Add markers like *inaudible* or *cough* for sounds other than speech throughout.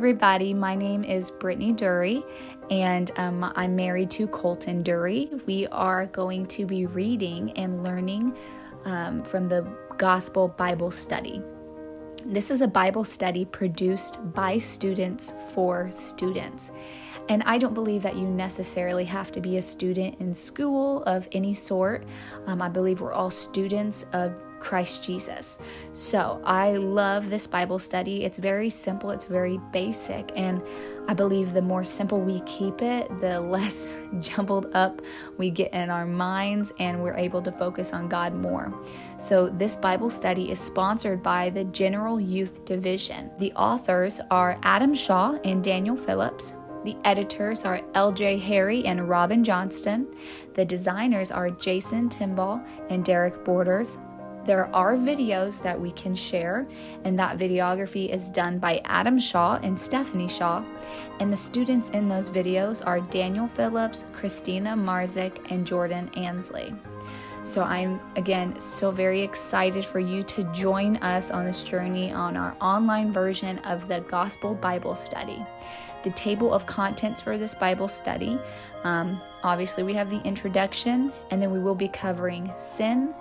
everybody. My name is Brittany Durre, and um, I'm married to Colton Durre. We are going to be reading and learning um, from the Gospel Bible Study. This is a Bible study produced by students for students. And I don't believe that you necessarily have to be a student in school of any sort. Um, I believe we're all students of Christ Jesus. So I love this Bible study. It's very simple, it's very basic. And I believe the more simple we keep it, the *laughs* less jumbled up we get in our minds, and we're able to focus on God more. So, this Bible study is sponsored by the General Youth Division. The authors are Adam Shaw and Daniel Phillips. The editors are LJ Harry and Robin Johnston. The designers are Jason Timball and Derek Borders. There are videos that we can share, and that videography is done by Adam Shaw and Stephanie Shaw. And the students in those videos are Daniel Phillips, Christina Marzik, and Jordan Ansley. So I'm again so very excited for you to join us on this journey on our online version of the Gospel Bible Study the table of contents for this Bible study. Um, obviously, we have the introduction, and then we will be covering sin,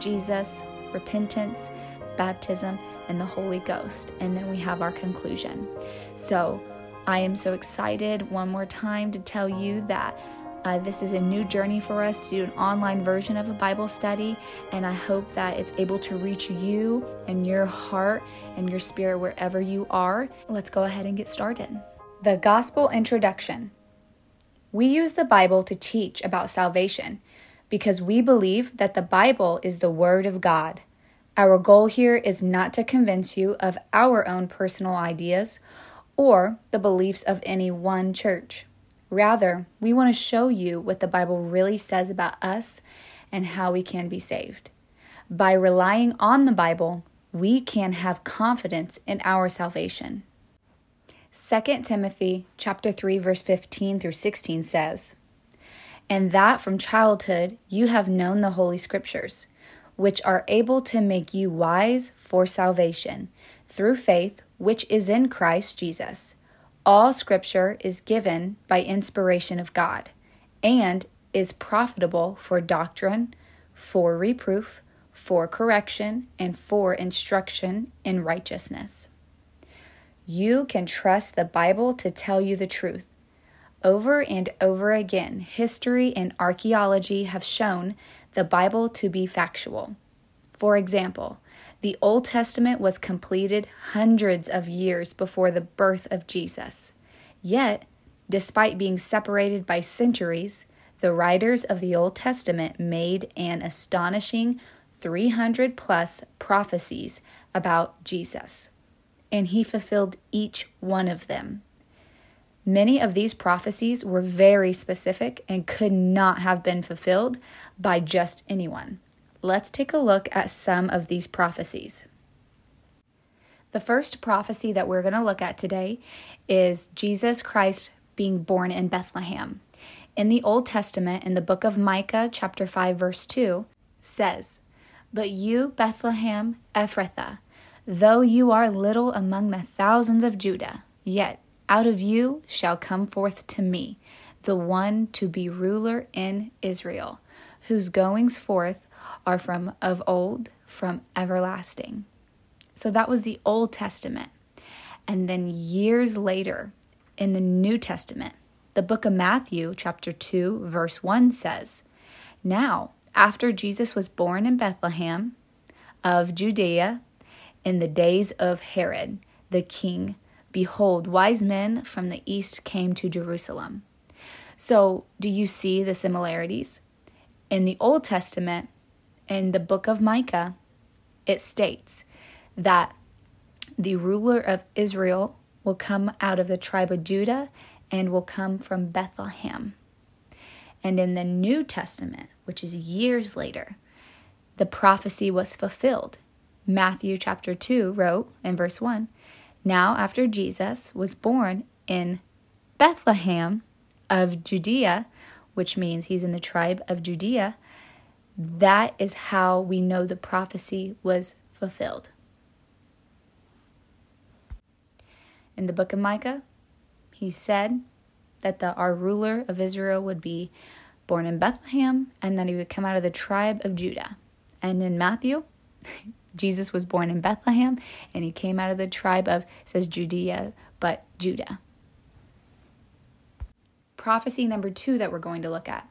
Jesus, repentance, baptism, and the Holy Ghost. And then we have our conclusion. So, I am so excited one more time to tell you that uh, this is a new journey for us to do an online version of a Bible study, and I hope that it's able to reach you and your heart and your spirit wherever you are. Let's go ahead and get started. The Gospel Introduction We use the Bible to teach about salvation because we believe that the Bible is the Word of God. Our goal here is not to convince you of our own personal ideas or the beliefs of any one church. Rather, we want to show you what the Bible really says about us and how we can be saved. By relying on the Bible, we can have confidence in our salvation. 2 Timothy chapter 3 verse 15 through 16 says, "And that from childhood you have known the holy scriptures, which are able to make you wise for salvation through faith which is in Christ Jesus. All scripture is given by inspiration of God and is profitable for doctrine, for reproof, for correction, and for instruction in righteousness." You can trust the Bible to tell you the truth. Over and over again, history and archaeology have shown the Bible to be factual. For example, the Old Testament was completed hundreds of years before the birth of Jesus. Yet, despite being separated by centuries, the writers of the Old Testament made an astonishing 300 plus prophecies about Jesus and he fulfilled each one of them. Many of these prophecies were very specific and could not have been fulfilled by just anyone. Let's take a look at some of these prophecies. The first prophecy that we're going to look at today is Jesus Christ being born in Bethlehem. In the Old Testament, in the book of Micah, chapter 5, verse 2, says, But you, Bethlehem Ephrathah, Though you are little among the thousands of Judah, yet out of you shall come forth to me the one to be ruler in Israel, whose goings forth are from of old, from everlasting. So that was the Old Testament. And then years later, in the New Testament, the book of Matthew, chapter 2, verse 1 says, Now, after Jesus was born in Bethlehem of Judea in the days of Herod the king, behold, wise men from the east came to Jerusalem. So, do you see the similarities? In the Old Testament, in the book of Micah, it states that the ruler of Israel will come out of the tribe of Judah and will come from Bethlehem. And in the New Testament, which is years later, the prophecy was fulfilled Matthew chapter 2 wrote in verse 1 Now, after Jesus was born in Bethlehem of Judea, which means he's in the tribe of Judea, that is how we know the prophecy was fulfilled. In the book of Micah, he said that the, our ruler of Israel would be born in Bethlehem and that he would come out of the tribe of Judah. And in Matthew, *laughs* Jesus was born in Bethlehem and he came out of the tribe of, says Judea, but Judah. Prophecy number two that we're going to look at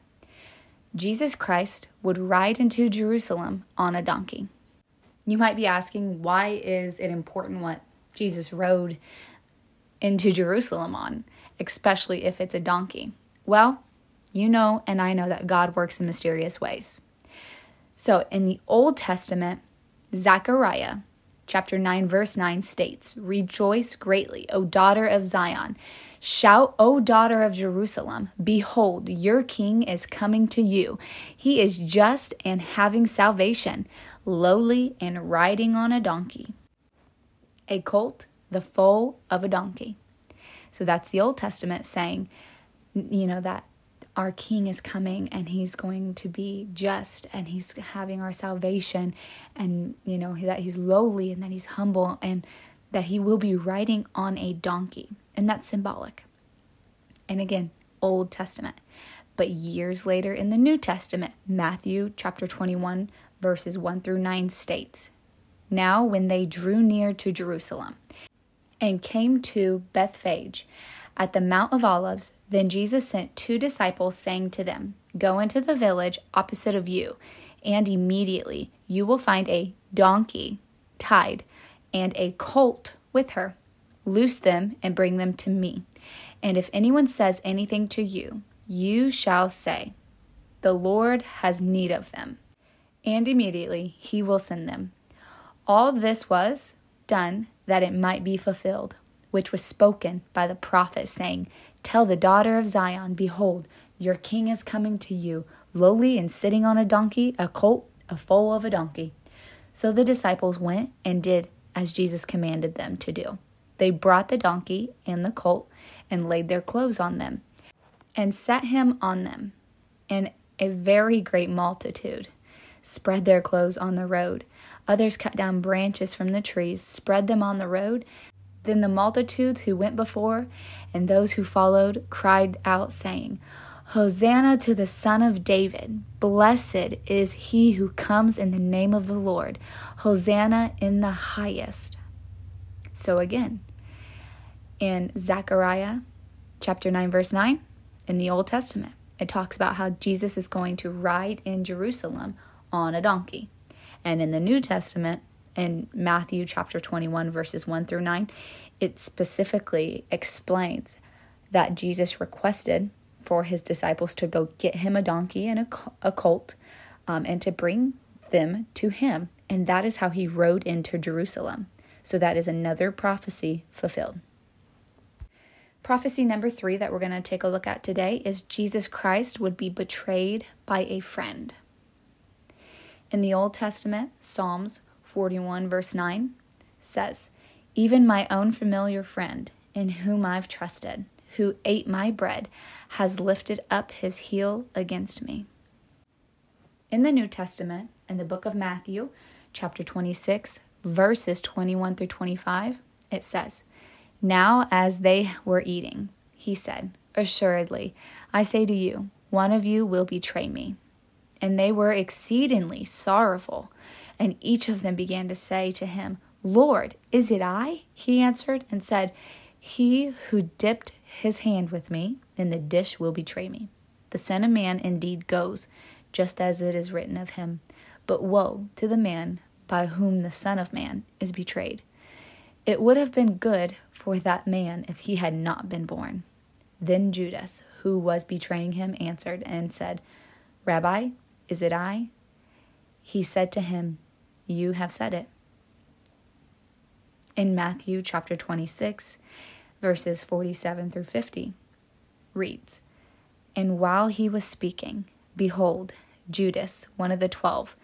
Jesus Christ would ride into Jerusalem on a donkey. You might be asking, why is it important what Jesus rode into Jerusalem on, especially if it's a donkey? Well, you know, and I know that God works in mysterious ways. So in the Old Testament, Zechariah chapter 9, verse 9 states, Rejoice greatly, O daughter of Zion. Shout, O daughter of Jerusalem, behold, your king is coming to you. He is just and having salvation, lowly and riding on a donkey. A colt, the foal of a donkey. So that's the Old Testament saying, you know, that our king is coming and he's going to be just and he's having our salvation and you know that he's lowly and that he's humble and that he will be riding on a donkey. And that's symbolic. And again old testament. But years later in the new testament matthew chapter 21 verses 1 through 9 states now when they drew near to jerusalem and came to bethphage at the mount of olives then Jesus sent two disciples, saying to them, Go into the village opposite of you, and immediately you will find a donkey tied and a colt with her. Loose them and bring them to me. And if anyone says anything to you, you shall say, The Lord has need of them. And immediately he will send them. All this was done that it might be fulfilled, which was spoken by the prophet, saying, Tell the daughter of Zion, Behold, your king is coming to you, lowly and sitting on a donkey, a colt, a foal of a donkey. So the disciples went and did as Jesus commanded them to do. They brought the donkey and the colt and laid their clothes on them and set him on them. And a very great multitude spread their clothes on the road. Others cut down branches from the trees, spread them on the road, then the multitudes who went before and those who followed cried out, saying, Hosanna to the Son of David! Blessed is he who comes in the name of the Lord! Hosanna in the highest! So again, in Zechariah chapter 9, verse 9, in the Old Testament, it talks about how Jesus is going to ride in Jerusalem on a donkey. And in the New Testament, in Matthew chapter 21, verses 1 through 9, it specifically explains that Jesus requested for his disciples to go get him a donkey and a, a colt um, and to bring them to him. And that is how he rode into Jerusalem. So that is another prophecy fulfilled. Prophecy number three that we're going to take a look at today is Jesus Christ would be betrayed by a friend. In the Old Testament, Psalms 41, verse 9 says, Even my own familiar friend, in whom I've trusted, who ate my bread, has lifted up his heel against me. In the New Testament, in the book of Matthew, chapter 26, verses 21 through 25, it says, Now as they were eating, he said, Assuredly, I say to you, one of you will betray me. And they were exceedingly sorrowful and each of them began to say to him, Lord, is it I? He answered and said, He who dipped his hand with me in the dish will betray me. The Son of Man indeed goes, just as it is written of him. But woe to the man by whom the Son of Man is betrayed. It would have been good for that man if he had not been born. Then Judas, who was betraying him, answered and said, Rabbi, is it I? He said to him, you have said it. In Matthew chapter 26, verses 47 through 50, reads And while he was speaking, behold, Judas, one of the twelve,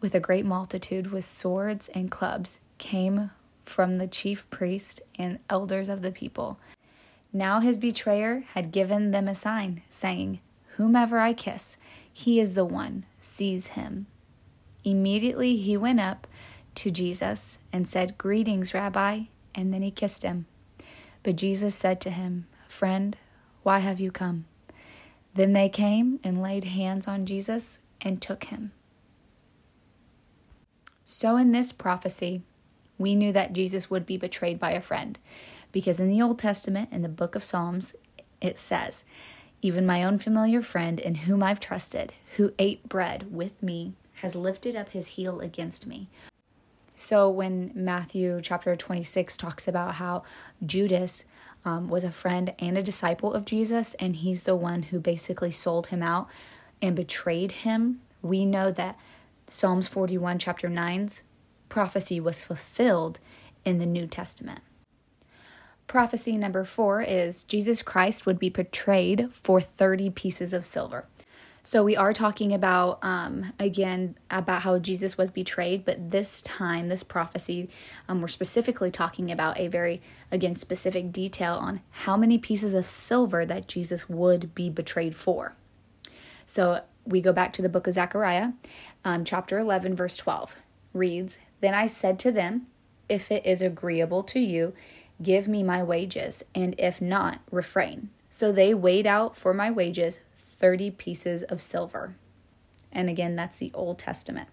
with a great multitude with swords and clubs, came from the chief priest and elders of the people. Now his betrayer had given them a sign, saying, Whomever I kiss, he is the one, seize him. Immediately he went up to Jesus and said, Greetings, Rabbi, and then he kissed him. But Jesus said to him, Friend, why have you come? Then they came and laid hands on Jesus and took him. So, in this prophecy, we knew that Jesus would be betrayed by a friend, because in the Old Testament, in the book of Psalms, it says, Even my own familiar friend, in whom I've trusted, who ate bread with me, has lifted up his heel against me. So, when Matthew chapter 26 talks about how Judas um, was a friend and a disciple of Jesus, and he's the one who basically sold him out and betrayed him. We know that Psalms 41, chapter 9's prophecy was fulfilled in the New Testament. Prophecy number four is Jesus Christ would be betrayed for 30 pieces of silver. So we are talking about um, again about how Jesus was betrayed, but this time, this prophecy, um, we're specifically talking about a very again specific detail on how many pieces of silver that Jesus would be betrayed for. So we go back to the book of Zechariah, um, chapter 11, verse 12 reads, Then I said to them, If it is agreeable to you, give me my wages, and if not, refrain. So they weighed out for my wages 30 pieces of silver. And again, that's the Old Testament.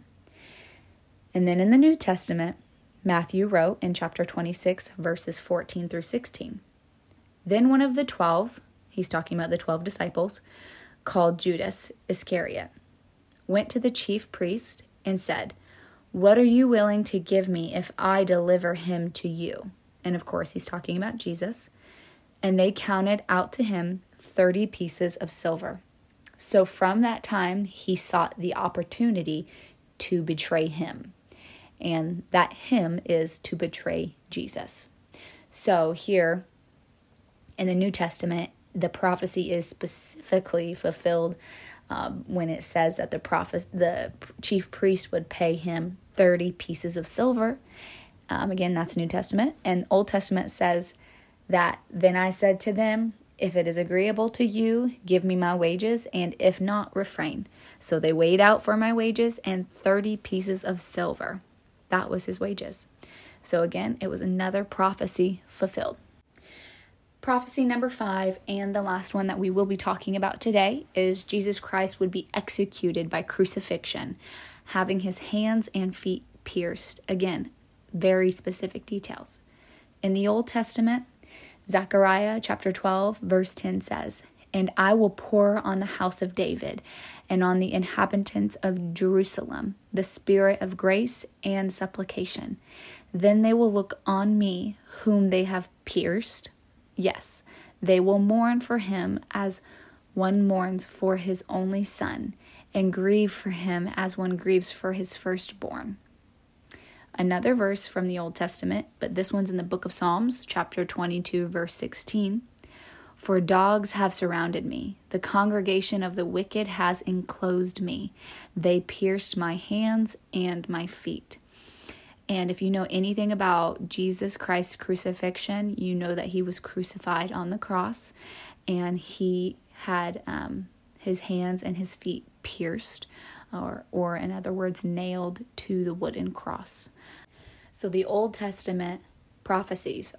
And then in the New Testament, Matthew wrote in chapter 26, verses 14 through 16. Then one of the twelve, he's talking about the twelve disciples, called Judas Iscariot, went to the chief priest and said, What are you willing to give me if I deliver him to you? And of course, he's talking about Jesus. And they counted out to him 30 pieces of silver. So from that time, he sought the opportunity to betray him. And that him is to betray Jesus. So here in the New Testament, the prophecy is specifically fulfilled um, when it says that the prophet, the chief priest would pay him 30 pieces of silver. Um, again, that's New Testament. And Old Testament says that then I said to them, if it is agreeable to you, give me my wages, and if not, refrain. So they weighed out for my wages and 30 pieces of silver. That was his wages. So again, it was another prophecy fulfilled. Prophecy number five, and the last one that we will be talking about today, is Jesus Christ would be executed by crucifixion, having his hands and feet pierced. Again, very specific details. In the Old Testament, Zechariah chapter 12, verse 10 says, And I will pour on the house of David and on the inhabitants of Jerusalem the spirit of grace and supplication. Then they will look on me, whom they have pierced. Yes, they will mourn for him as one mourns for his only son, and grieve for him as one grieves for his firstborn another verse from the Old Testament, but this one's in the book of Psalms, chapter 22, verse 16. For dogs have surrounded me, the congregation of the wicked has enclosed me. They pierced my hands and my feet. And if you know anything about Jesus Christ's crucifixion, you know that he was crucified on the cross and he had um, his hands and his feet pierced, or, or in other words, nailed to the wooden cross. So the Old Testament prophecies,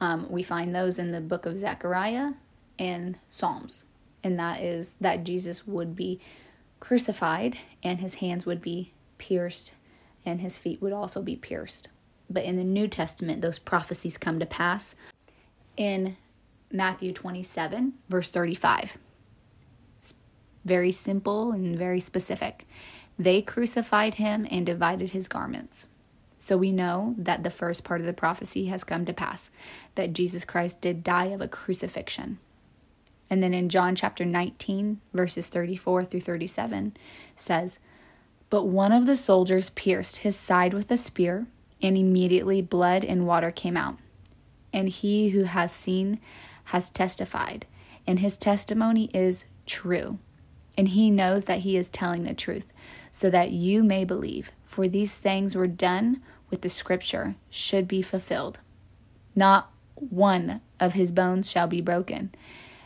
um, we find those in the book of Zechariah and Psalms. And that is that Jesus would be crucified and his hands would be pierced and his feet would also be pierced. But in the New Testament, those prophecies come to pass in Matthew 27, verse 35. Very simple and very specific. They crucified him and divided his garments. So we know that the first part of the prophecy has come to pass, that Jesus Christ did die of a crucifixion. And then in John chapter 19, verses 34 through 37, says, But one of the soldiers pierced his side with a spear, and immediately blood and water came out. And he who has seen has testified, and his testimony is true. And he knows that he is telling the truth, so that you may believe. For these things were done with the scripture should be fulfilled. Not one of his bones shall be broken.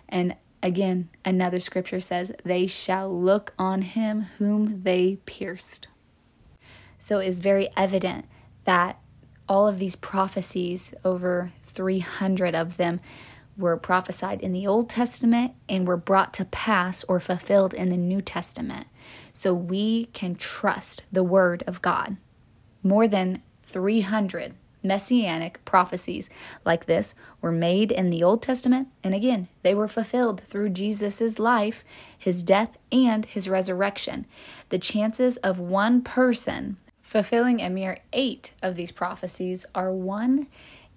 And again, another scripture says, They shall look on him whom they pierced. So it's very evident that All of these prophecies, over 300 of them, were prophesied in the Old Testament and were brought to pass or fulfilled in the New Testament. So we can trust the Word of God. More than 300 messianic prophecies like this were made in the Old Testament, and again, they were fulfilled through Jesus' life, his death, and his resurrection. The chances of one person fulfilling a mere eight of these prophecies are one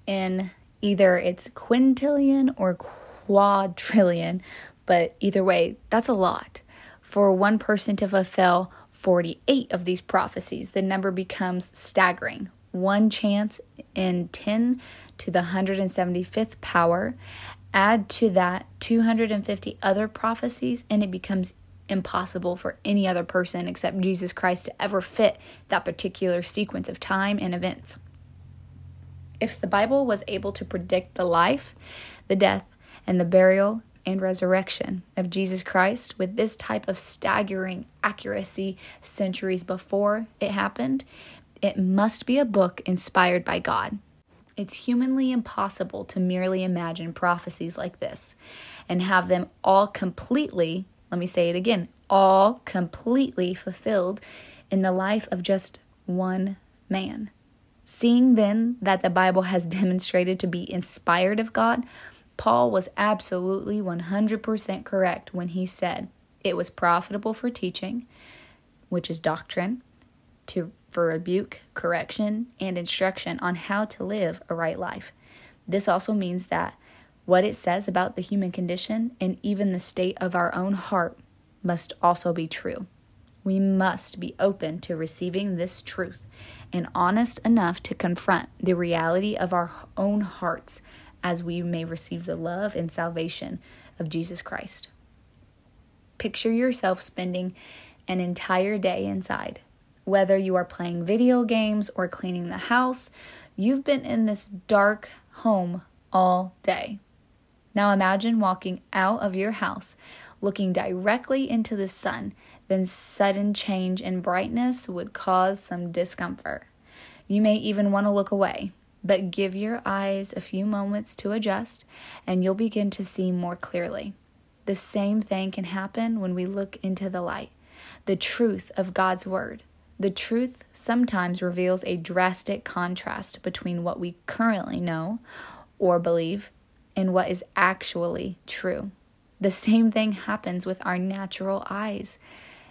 in either it's quintillion or quadrillion, but either way, that's a lot. For one person to fulfill 48 of these prophecies, the number becomes staggering. One chance in 10 to the 175th power. Add to that 250 other prophecies, and it becomes impossible for any other person except Jesus Christ to ever fit that particular sequence of time and events. If the Bible was able to predict the life, the death, and the burial and resurrection of Jesus Christ with this type of staggering accuracy centuries before it happened, it must be a book inspired by God. It's humanly impossible to merely imagine prophecies like this and have them all completely, let me say it again, all completely fulfilled in the life of just one man. Seeing then that the Bible has *laughs* demonstrated to be inspired of God, Paul was absolutely 100% correct when he said it was profitable for teaching, which is doctrine, to for rebuke, correction, and instruction on how to live a right life. This also means that what it says about the human condition and even the state of our own heart must also be true. We must be open to receiving this truth and honest enough to confront the reality of our own hearts as we may receive the love and salvation of Jesus Christ. Picture yourself spending an entire day inside. Whether you are playing video games or cleaning the house, you've been in this dark home all day. Now imagine walking out of your house, looking directly into the sun then sudden change in brightness would cause some discomfort. You may even want to look away, but give your eyes a few moments to adjust and you'll begin to see more clearly. The same thing can happen when we look into the light, the truth of God's Word. The truth sometimes reveals a drastic contrast between what we currently know or believe and what is actually true. The same thing happens with our natural eyes.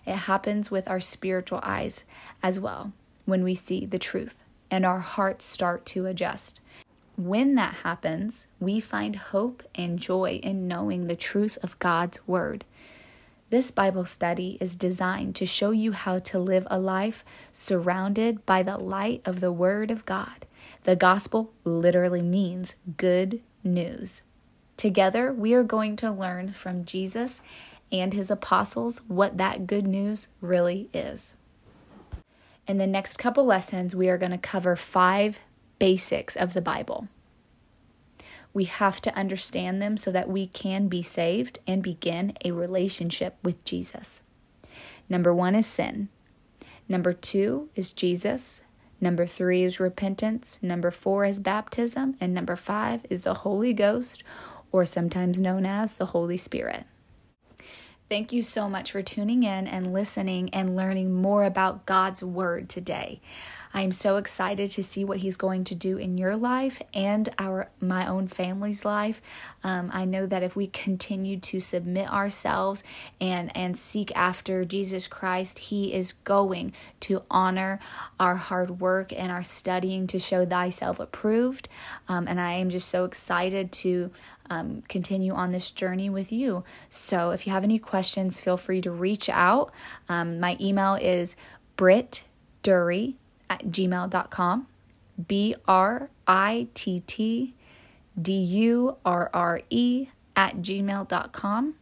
It happens with our spiritual eyes as well when we see the truth and our hearts start to adjust. When that happens, we find hope and joy in knowing the truth of God's Word. This Bible study is designed to show you how to live a life surrounded by the light of the Word of God. The gospel literally means good news. Together, we are going to learn from Jesus and his apostles what that good news really is. In the next couple lessons, we are going to cover five basics of the Bible. We have to understand them so that we can be saved and begin a relationship with Jesus. Number one is sin. Number two is Jesus. Number three is repentance. Number four is baptism. And number five is the Holy Ghost, or sometimes known as the Holy Spirit. Thank you so much for tuning in and listening and learning more about God's Word today. I am so excited to see what He's going to do in your life and our my own family's life. Um, I know that if we continue to submit ourselves and and seek after Jesus Christ, He is going to honor our hard work and our studying to show Thyself approved. Um, and I am just so excited to um, continue on this journey with you. So if you have any questions, feel free to reach out. Um, my email is Britt Durre at gmail.com. B R I T T D U R R E at gmail.com.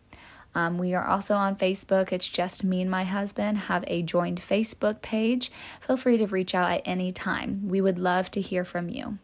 Um, we are also on Facebook. It's just me and my husband have a joined Facebook page. Feel free to reach out at any time. We would love to hear from you.